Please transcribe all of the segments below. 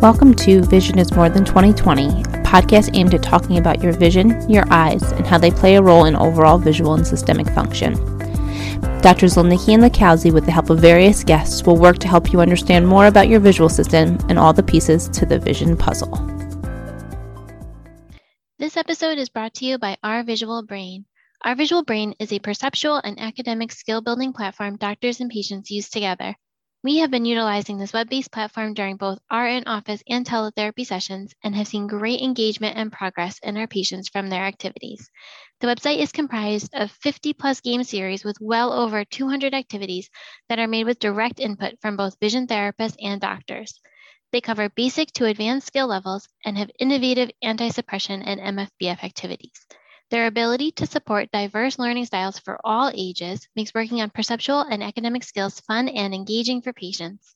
Welcome to Vision is More Than 2020, a podcast aimed at talking about your vision, your eyes, and how they play a role in overall visual and systemic function. Drs. Zolnicki and Lakowski, with the help of various guests, will work to help you understand more about your visual system and all the pieces to the vision puzzle. This episode is brought to you by Our Visual Brain. Our Visual Brain is a perceptual and academic skill building platform doctors and patients use together. We have been utilizing this web based platform during both our in office and teletherapy sessions and have seen great engagement and progress in our patients from their activities. The website is comprised of 50 plus game series with well over 200 activities that are made with direct input from both vision therapists and doctors. They cover basic to advanced skill levels and have innovative anti suppression and MFBF activities. Their ability to support diverse learning styles for all ages makes working on perceptual and academic skills fun and engaging for patients.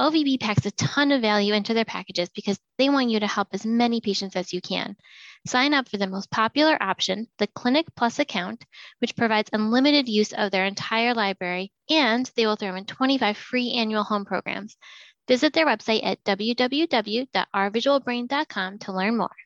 OVB packs a ton of value into their packages because they want you to help as many patients as you can. Sign up for the most popular option, the Clinic Plus account, which provides unlimited use of their entire library, and they will throw in 25 free annual home programs. Visit their website at www.ourvisualbrain.com to learn more.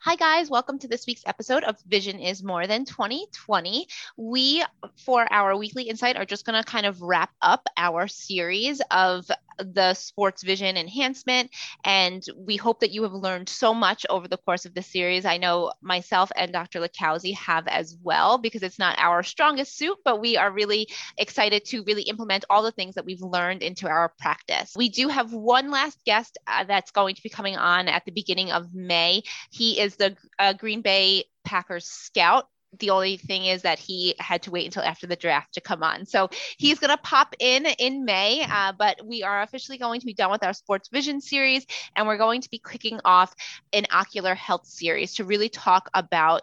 Hi, guys. Welcome to this week's episode of Vision is More Than 2020. We, for our weekly insight, are just going to kind of wrap up our series of the sports vision enhancement. And we hope that you have learned so much over the course of the series. I know myself and Dr. Lakowski have as well, because it's not our strongest suit, but we are really excited to really implement all the things that we've learned into our practice. We do have one last guest uh, that's going to be coming on at the beginning of May. He is the uh, Green Bay Packers scout the only thing is that he had to wait until after the draft to come on. So he's going to pop in in May, uh, but we are officially going to be done with our sports vision series, and we're going to be kicking off an ocular health series to really talk about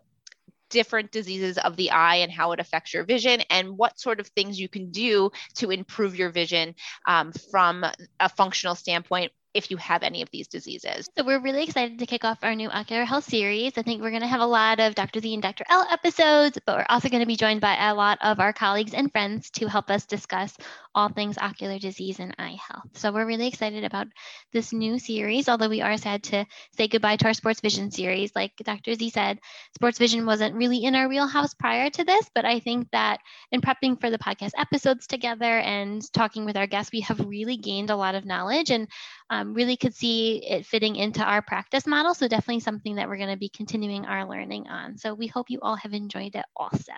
different diseases of the eye and how it affects your vision and what sort of things you can do to improve your vision um, from a functional standpoint if you have any of these diseases. So we're really excited to kick off our new ocular health series. I think we're going to have a lot of Dr. Z and Dr. L episodes, but we're also going to be joined by a lot of our colleagues and friends to help us discuss all things ocular disease and eye health. So we're really excited about this new series, although we are sad to say goodbye to our sports vision series. Like Dr. Z said, sports vision wasn't really in our wheelhouse prior to this, but I think that in prepping for the podcast episodes together and talking with our guests, we have really gained a lot of knowledge and um, really could see it fitting into our practice model. So definitely something that we're going to be continuing our learning on. So we hope you all have enjoyed it also.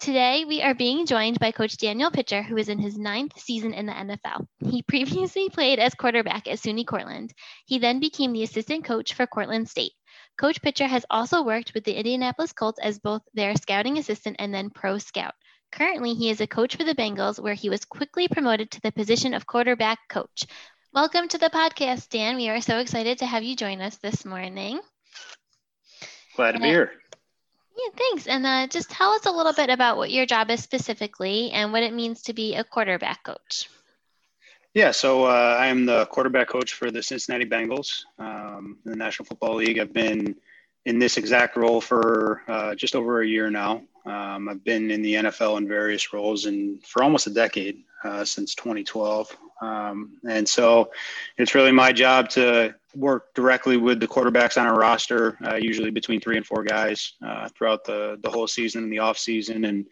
Today, we are being joined by Coach Daniel Pitcher, who is in his ninth season in the NFL. He previously played as quarterback at SUNY Cortland. He then became the assistant coach for Cortland State. Coach Pitcher has also worked with the Indianapolis Colts as both their scouting assistant and then pro scout. Currently, he is a coach for the Bengals, where he was quickly promoted to the position of quarterback coach. Welcome to the podcast, Dan. We are so excited to have you join us this morning. Glad to be here. Yeah, thanks. And uh, just tell us a little bit about what your job is specifically and what it means to be a quarterback coach. Yeah, so uh, I am the quarterback coach for the Cincinnati Bengals um, in the National Football League. I've been in this exact role for uh, just over a year now. Um, I've been in the NFL in various roles and for almost a decade uh, since 2012. Um, and so it's really my job to work directly with the quarterbacks on our roster, uh, usually between three and four guys uh, throughout the, the whole season and the off season and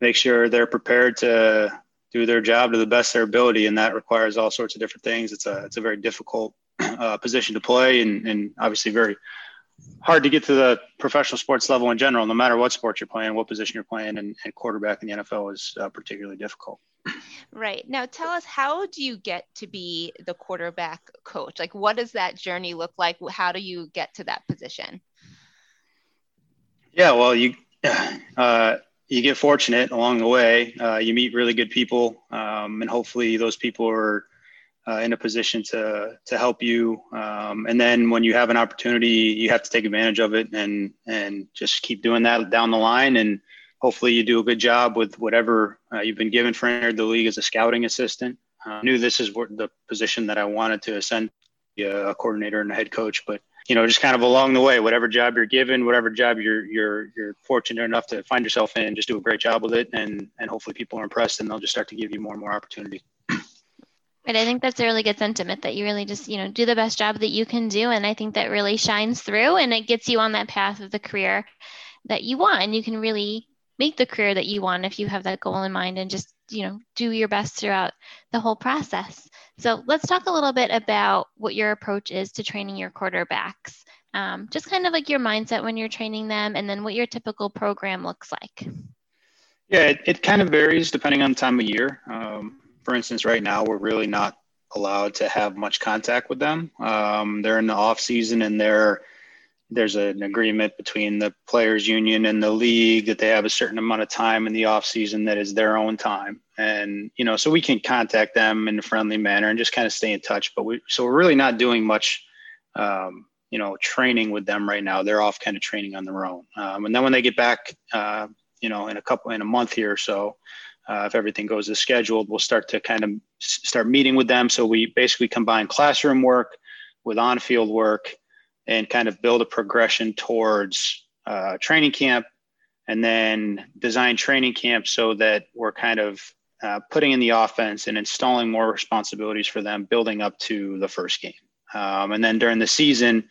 make sure they're prepared to do their job to the best of their ability. And that requires all sorts of different things. It's a, it's a very difficult uh, position to play and, and obviously very hard to get to the professional sports level in general, no matter what sport you're playing, what position you're playing, and, and quarterback in the NFL is uh, particularly difficult. Right. Now, tell us how do you get to be the quarterback coach? Like, what does that journey look like? How do you get to that position? Yeah, well, you uh, you get fortunate along the way. Uh, you meet really good people, um, and hopefully, those people are uh, in a position to to help you. Um, and then when you have an opportunity, you have to take advantage of it and and just keep doing that down the line. And hopefully, you do a good job with whatever uh, you've been given for entering the league as a scouting assistant. Uh, I knew this is the position that I wanted to ascend, a coordinator and a head coach, but you know, just kind of along the way, whatever job you're given, whatever job you're you're you're fortunate enough to find yourself in, just do a great job with it, and and hopefully people are impressed, and they'll just start to give you more and more opportunity. Right. I think that's a really good sentiment that you really just, you know, do the best job that you can do. And I think that really shines through and it gets you on that path of the career that you want. And you can really make the career that you want if you have that goal in mind and just, you know, do your best throughout the whole process. So let's talk a little bit about what your approach is to training your quarterbacks. Um, just kind of like your mindset when you're training them and then what your typical program looks like. Yeah, it, it kind of varies depending on the time of year. Um, for instance, right now we're really not allowed to have much contact with them. Um, they're in the off season and they're there's an agreement between the players union and the league that they have a certain amount of time in the off season that is their own time. And you know so we can contact them in a friendly manner and just kind of stay in touch. But we so we're really not doing much um, you know training with them right now. They're off kind of training on their own. Um, and then when they get back uh, you know in a couple in a month here or so uh, if everything goes as scheduled we'll start to kind of start meeting with them. So we basically combine classroom work with on-field work and kind of build a progression towards uh, training camp and then design training camp so that we're kind of uh, putting in the offense and installing more responsibilities for them building up to the first game. Um, and then during the season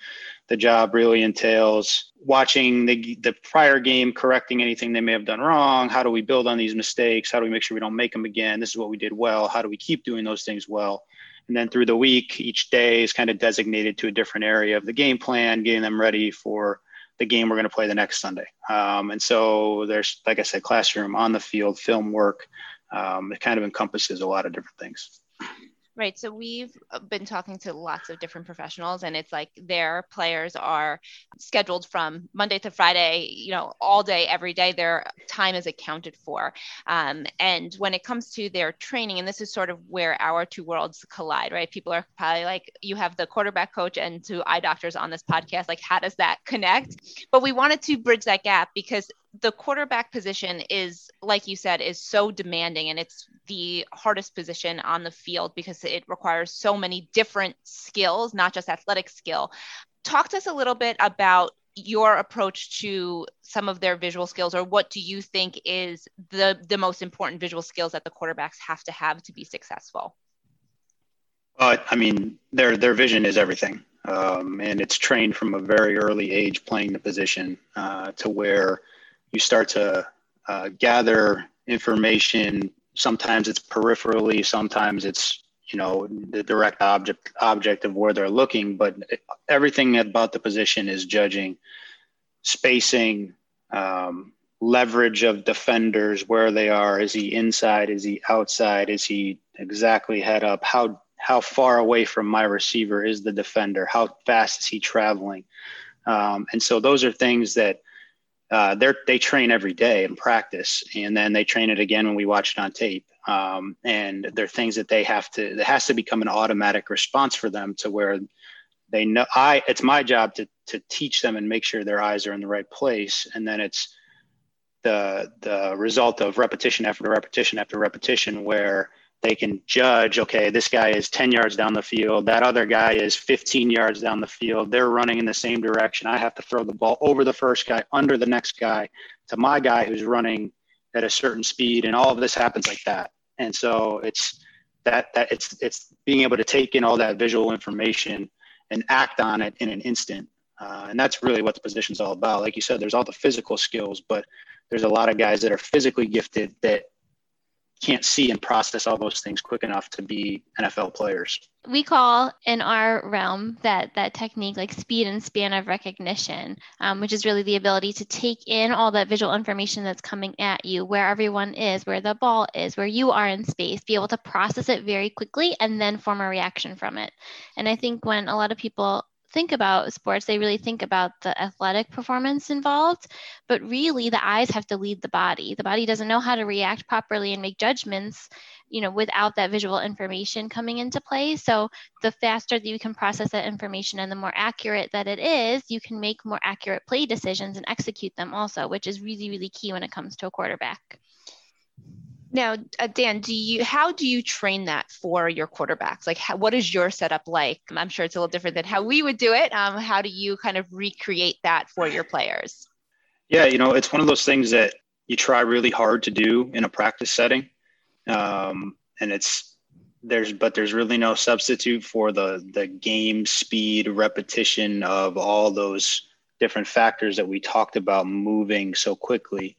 the job really entails watching the, the prior game correcting anything they may have done wrong. How do we build on these mistakes? How do we make sure we don't make them again? This is what we did well. How do we keep doing those things well and then through the week, each day is kind of designated to a different area of the game plan, getting them ready for the game we're going to play the next Sunday. Um, and so there's, like I said, classroom, on the field, film work. Um, it kind of encompasses a lot of different things. Right. So we've uh, been talking to lots of different professionals, and it's like their players are scheduled from Monday to Friday, you know, all day, every day. Their time is accounted for. Um, and when it comes to their training, and this is sort of where our two worlds collide, right? People are probably like, you have the quarterback coach and two eye doctors on this podcast. Like, how does that connect? But we wanted to bridge that gap because the quarterback position is like you said is so demanding and it's the hardest position on the field because it requires so many different skills not just athletic skill talk to us a little bit about your approach to some of their visual skills or what do you think is the the most important visual skills that the quarterbacks have to have to be successful uh, i mean their their vision is everything um, and it's trained from a very early age playing the position uh, to where you start to uh, gather information. Sometimes it's peripherally, sometimes it's you know the direct object object of where they're looking. But everything about the position is judging spacing, um, leverage of defenders, where they are. Is he inside? Is he outside? Is he exactly head up? How how far away from my receiver is the defender? How fast is he traveling? Um, and so those are things that uh, they they train every day in practice, and then they train it again when we watch it on tape. Um, and there are things that they have to. There has to become an automatic response for them to where they know. I it's my job to to teach them and make sure their eyes are in the right place, and then it's the the result of repetition after repetition after repetition where they can judge okay this guy is 10 yards down the field that other guy is 15 yards down the field. They're running in the same direction. I have to throw the ball over the first guy under the next guy to my guy who's running at a certain speed and all of this happens like that. And so it's that that it's it's being able to take in all that visual information and act on it in an instant. Uh, and that's really what the position is all about. Like you said there's all the physical skills but there's a lot of guys that are physically gifted that can't see and process all those things quick enough to be NFL players. We call in our realm that that technique like speed and span of recognition, um, which is really the ability to take in all that visual information that's coming at you, where everyone is, where the ball is, where you are in space, be able to process it very quickly and then form a reaction from it. And I think when a lot of people think about sports, they really think about the athletic performance involved, but really the eyes have to lead the body. The body doesn't know how to react properly and make judgments, you know, without that visual information coming into play. So the faster that you can process that information and the more accurate that it is, you can make more accurate play decisions and execute them also, which is really, really key when it comes to a quarterback. Now, uh, Dan, do you how do you train that for your quarterbacks? Like, how, what is your setup like? I'm sure it's a little different than how we would do it. Um, how do you kind of recreate that for your players? Yeah, you know, it's one of those things that you try really hard to do in a practice setting, um, and it's there's but there's really no substitute for the the game speed repetition of all those different factors that we talked about moving so quickly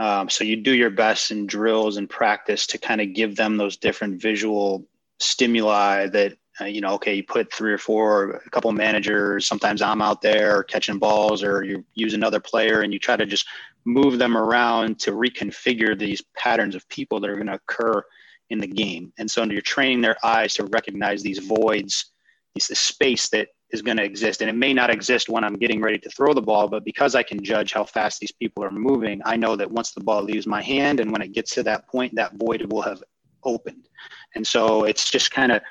um, so you do your best in drills and practice to kind of give them those different visual stimuli that uh, you know okay you put three or four or a couple managers sometimes i'm out there catching balls or you use another player and you try to just move them around to reconfigure these patterns of people that are going to occur in the game. And so you're training their eyes to recognize these voids, these the space that is going to exist. And it may not exist when I'm getting ready to throw the ball, but because I can judge how fast these people are moving, I know that once the ball leaves my hand and when it gets to that point, that void will have opened. And so it's just kind of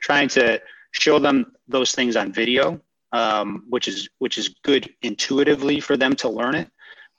trying to show them those things on video, um, which is which is good intuitively for them to learn it.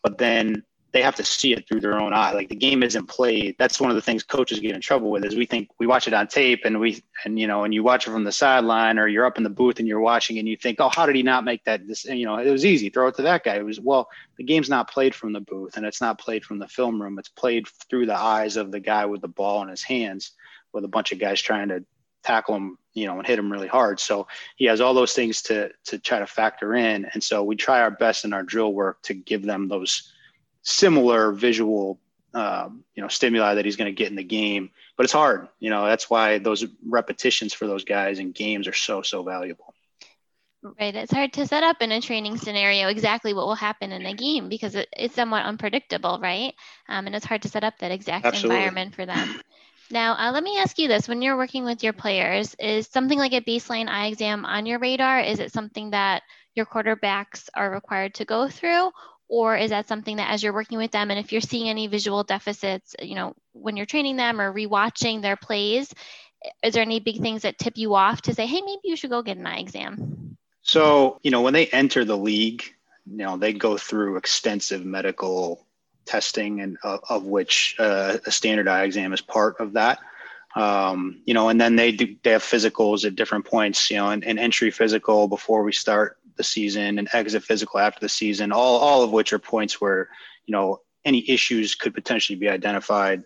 But then they have to see it through their own eye. Like the game isn't played. That's one of the things coaches get in trouble with is we think we watch it on tape and we and you know and you watch it from the sideline or you're up in the booth and you're watching and you think, oh, how did he not make that? This you know it was easy. Throw it to that guy. It was well, the game's not played from the booth and it's not played from the film room. It's played through the eyes of the guy with the ball in his hands, with a bunch of guys trying to tackle him, you know, and hit him really hard. So he has all those things to to try to factor in. And so we try our best in our drill work to give them those similar visual um, you know stimuli that he's going to get in the game but it's hard you know that's why those repetitions for those guys in games are so so valuable. Right it's hard to set up in a training scenario exactly what will happen in a game because it, it's somewhat unpredictable right? Um, and it's hard to set up that exact Absolutely. environment for them. Now uh, let me ask you this. When you're working with your players is something like a baseline eye exam on your radar? Is it something that your quarterbacks are required to go through or is that something that as you're working with them and if you're seeing any visual deficits you know when you're training them or rewatching their plays is there any big things that tip you off to say hey maybe you should go get an eye exam so you know when they enter the league you know they go through extensive medical testing and uh, of which uh, a standard eye exam is part of that. Um, you know and then they do they have physicals at different points you know an, an entry physical before we start the season and exit physical after the season, all, all of which are points where, you know, any issues could potentially be identified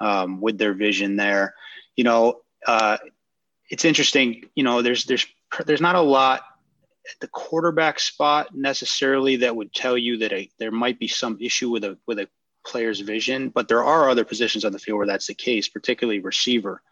um, with their vision there. You know, uh, it's interesting, you know, there's, there's, there's not a lot at the quarterback spot necessarily that would tell you that a, there might be some issue with a, with a player's vision, but there are other positions on the field where that's the case, particularly receiver,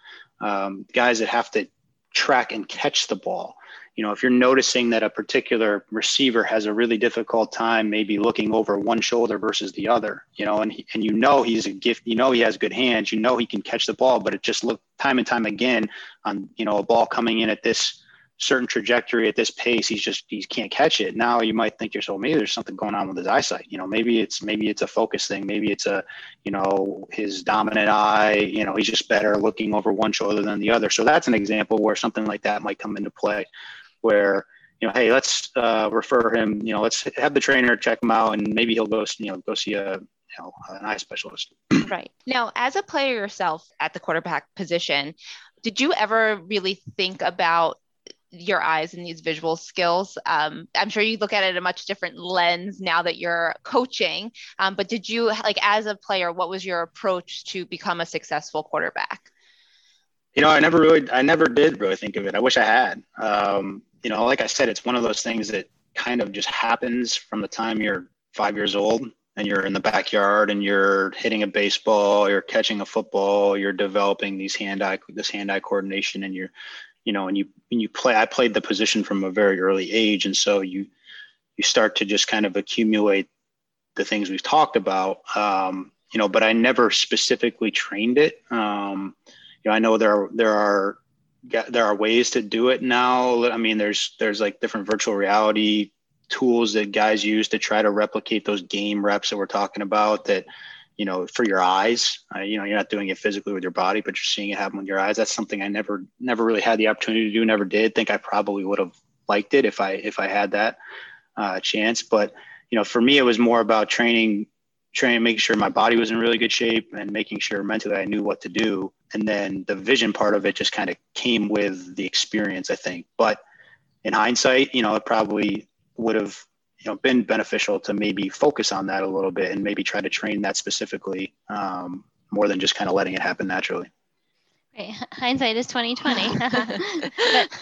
um, guys that have to track and catch the ball you know, if you're noticing that a particular receiver has a really difficult time, maybe looking over one shoulder versus the other, you know, and he, and you know he's a gift, you know he has good hands, you know he can catch the ball, but it just looked time and time again on you know a ball coming in at this certain trajectory at this pace, he's just he can't catch it. Now you might think yourself, maybe there's something going on with his eyesight. You know, maybe it's maybe it's a focus thing. Maybe it's a you know his dominant eye. You know, he's just better looking over one shoulder than the other. So that's an example where something like that might come into play, where you know, hey, let's uh, refer him. You know, let's have the trainer check him out, and maybe he'll go you know go see a you know, an eye specialist. right now, as a player yourself at the quarterback position, did you ever really think about your eyes and these visual skills. Um, I'm sure you look at it in a much different lens now that you're coaching. Um, but did you, like, as a player, what was your approach to become a successful quarterback? You know, I never really, I never did really think of it. I wish I had. Um, you know, like I said, it's one of those things that kind of just happens from the time you're five years old and you're in the backyard and you're hitting a baseball, you're catching a football, you're developing these hand-eye, this hand-eye coordination, and you're you know, and you and you play. I played the position from a very early age, and so you you start to just kind of accumulate the things we've talked about. Um, you know, but I never specifically trained it. Um, you know, I know there are there are there are ways to do it now. I mean, there's there's like different virtual reality tools that guys use to try to replicate those game reps that we're talking about that you know, for your eyes. Uh, you know, you're not doing it physically with your body, but you're seeing it happen with your eyes. That's something I never, never really had the opportunity to do. Never did. Think I probably would have liked it if I if I had that uh, chance. But you know, for me, it was more about training, training, making sure my body was in really good shape, and making sure mentally I knew what to do. And then the vision part of it just kind of came with the experience, I think. But in hindsight, you know, it probably would have you know been beneficial to maybe focus on that a little bit and maybe try to train that specifically um, more than just kind of letting it happen naturally Right. Hindsight is 2020. but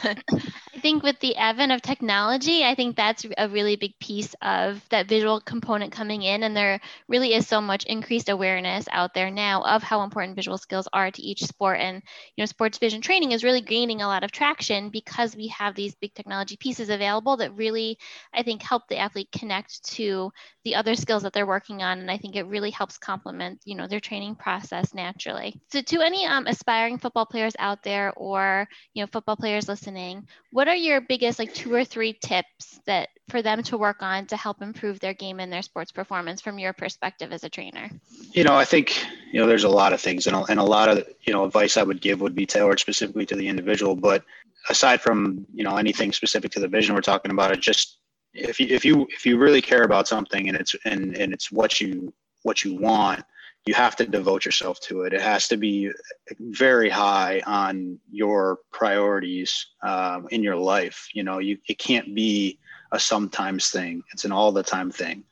I think with the advent of technology, I think that's a really big piece of that visual component coming in. And there really is so much increased awareness out there now of how important visual skills are to each sport. And, you know, sports vision training is really gaining a lot of traction because we have these big technology pieces available that really, I think, help the athlete connect to the other skills that they're working on. And I think it really helps complement, you know, their training process naturally. So to any um, aspiring football players out there or, you know, football players listening, what are your biggest like two or three tips that for them to work on to help improve their game and their sports performance from your perspective as a trainer? You know, I think, you know, there's a lot of things and a, and a lot of, you know, advice I would give would be tailored specifically to the individual. But aside from, you know, anything specific to the vision we're talking about, it just, if you, if you, if you really care about something and it's, and, and it's what you, what you want, you have to devote yourself to it. It has to be very high on your priorities um, in your life. You know, you it can't be a sometimes thing. It's an all the time thing.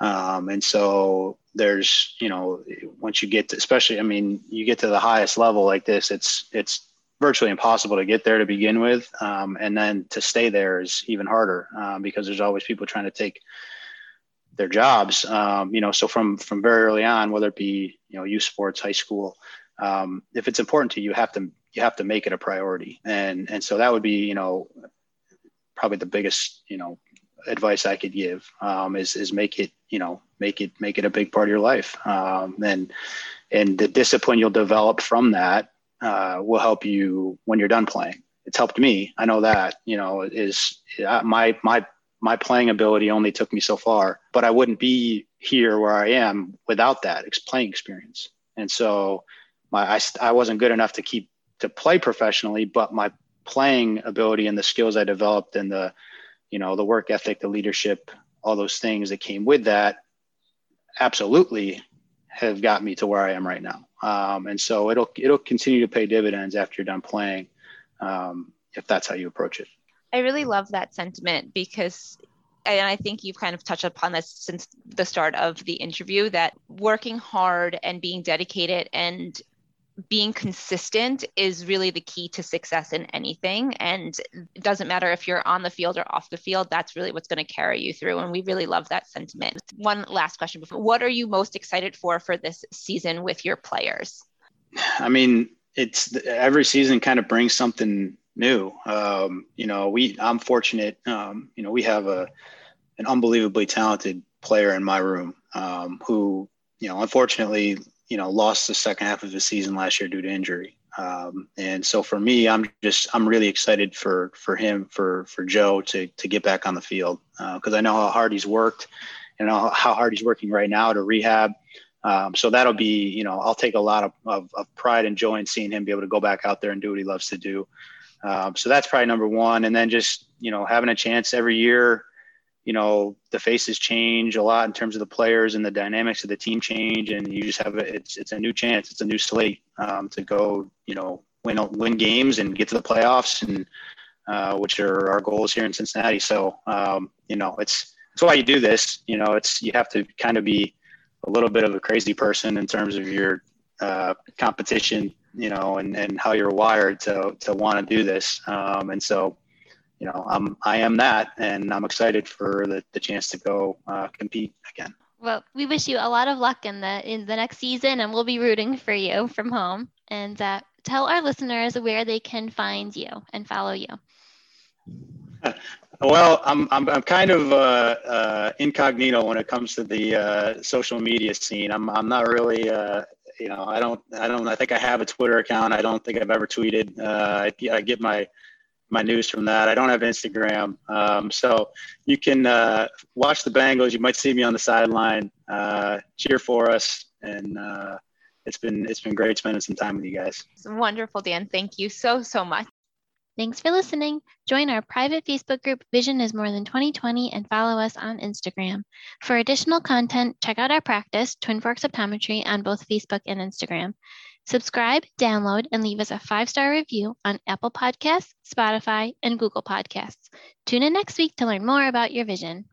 Um, and so there's, you know, once you get to, especially, I mean, you get to the highest level like this, it's it's virtually impossible to get there to begin with, um, and then to stay there is even harder um, because there's always people trying to take their jobs. Um, you know, so from from very early on, whether it be you know youth sports, high school, um, if it's important to you, you have to you have to make it a priority. And and so that would be you know probably the biggest you know advice I could give um, is is make it you know make it make it a big part of your life. Um, and and the discipline you'll develop from that uh, will help you when you're done playing. It's helped me. I know that you know is uh, my my my playing ability only took me so far, but I wouldn't be here where I am without that playing experience. And so my, I, I wasn't good enough to keep to play professionally, but my playing ability and the skills I developed and the, you know, the work ethic, the leadership, all those things that came with that absolutely have got me to where I am right now. Um, and so it'll, it'll continue to pay dividends after you're done playing. Um, if that's how you approach it. I really love that sentiment because and I think you've kind of touched upon this since the start of the interview that working hard and being dedicated and being consistent is really the key to success in anything. And it doesn't matter if you're on the field or off the field, that's really what's going to carry you through. And we really love that sentiment. One last question before what are you most excited for for this season with your players? I mean, it's every season kind of brings something new. Um, you know, we I'm fortunate. Um, you know, we have a an unbelievably talented player in my room um, who, you know, unfortunately, you know, lost the second half of the season last year due to injury. Um, and so for me, I'm just I'm really excited for for him for for Joe to to get back on the field because uh, I know how hard he's worked and how hard he's working right now to rehab. Um, so that'll be, you know, I'll take a lot of, of, of, pride and joy in seeing him be able to go back out there and do what he loves to do. Um, so that's probably number one. And then just, you know, having a chance every year, you know, the faces change a lot in terms of the players and the dynamics of the team change. And you just have a, it's, it's a new chance. It's a new slate um, to go, you know, win, win games and get to the playoffs and, uh, which are our goals here in Cincinnati. So, um, you know, it's, it's why you do this, you know, it's, you have to kind of be a little bit of a crazy person in terms of your uh, competition you know, and, and how you're wired to, to want to do this. Um, and so, you know, I'm, I am that, and I'm excited for the, the chance to go uh, compete again. Well, we wish you a lot of luck in the in the next season, and we'll be rooting for you from home. And uh, tell our listeners where they can find you and follow you. Well, I'm, I'm, I'm kind of uh, uh, incognito when it comes to the uh, social media scene. I'm, I'm not really uh, you know, I don't, I don't, I think I have a Twitter account. I don't think I've ever tweeted. Uh, I, I, get my, my news from that. I don't have Instagram. Um, so you can uh, watch the Bengals. You might see me on the sideline, uh, cheer for us. And uh, it's been, it's been great spending some time with you guys. Wonderful, Dan. Thank you so, so much. Thanks for listening. Join our private Facebook group, Vision is More Than 2020, and follow us on Instagram. For additional content, check out our practice, Twin Forks Optometry, on both Facebook and Instagram. Subscribe, download, and leave us a five star review on Apple Podcasts, Spotify, and Google Podcasts. Tune in next week to learn more about your vision.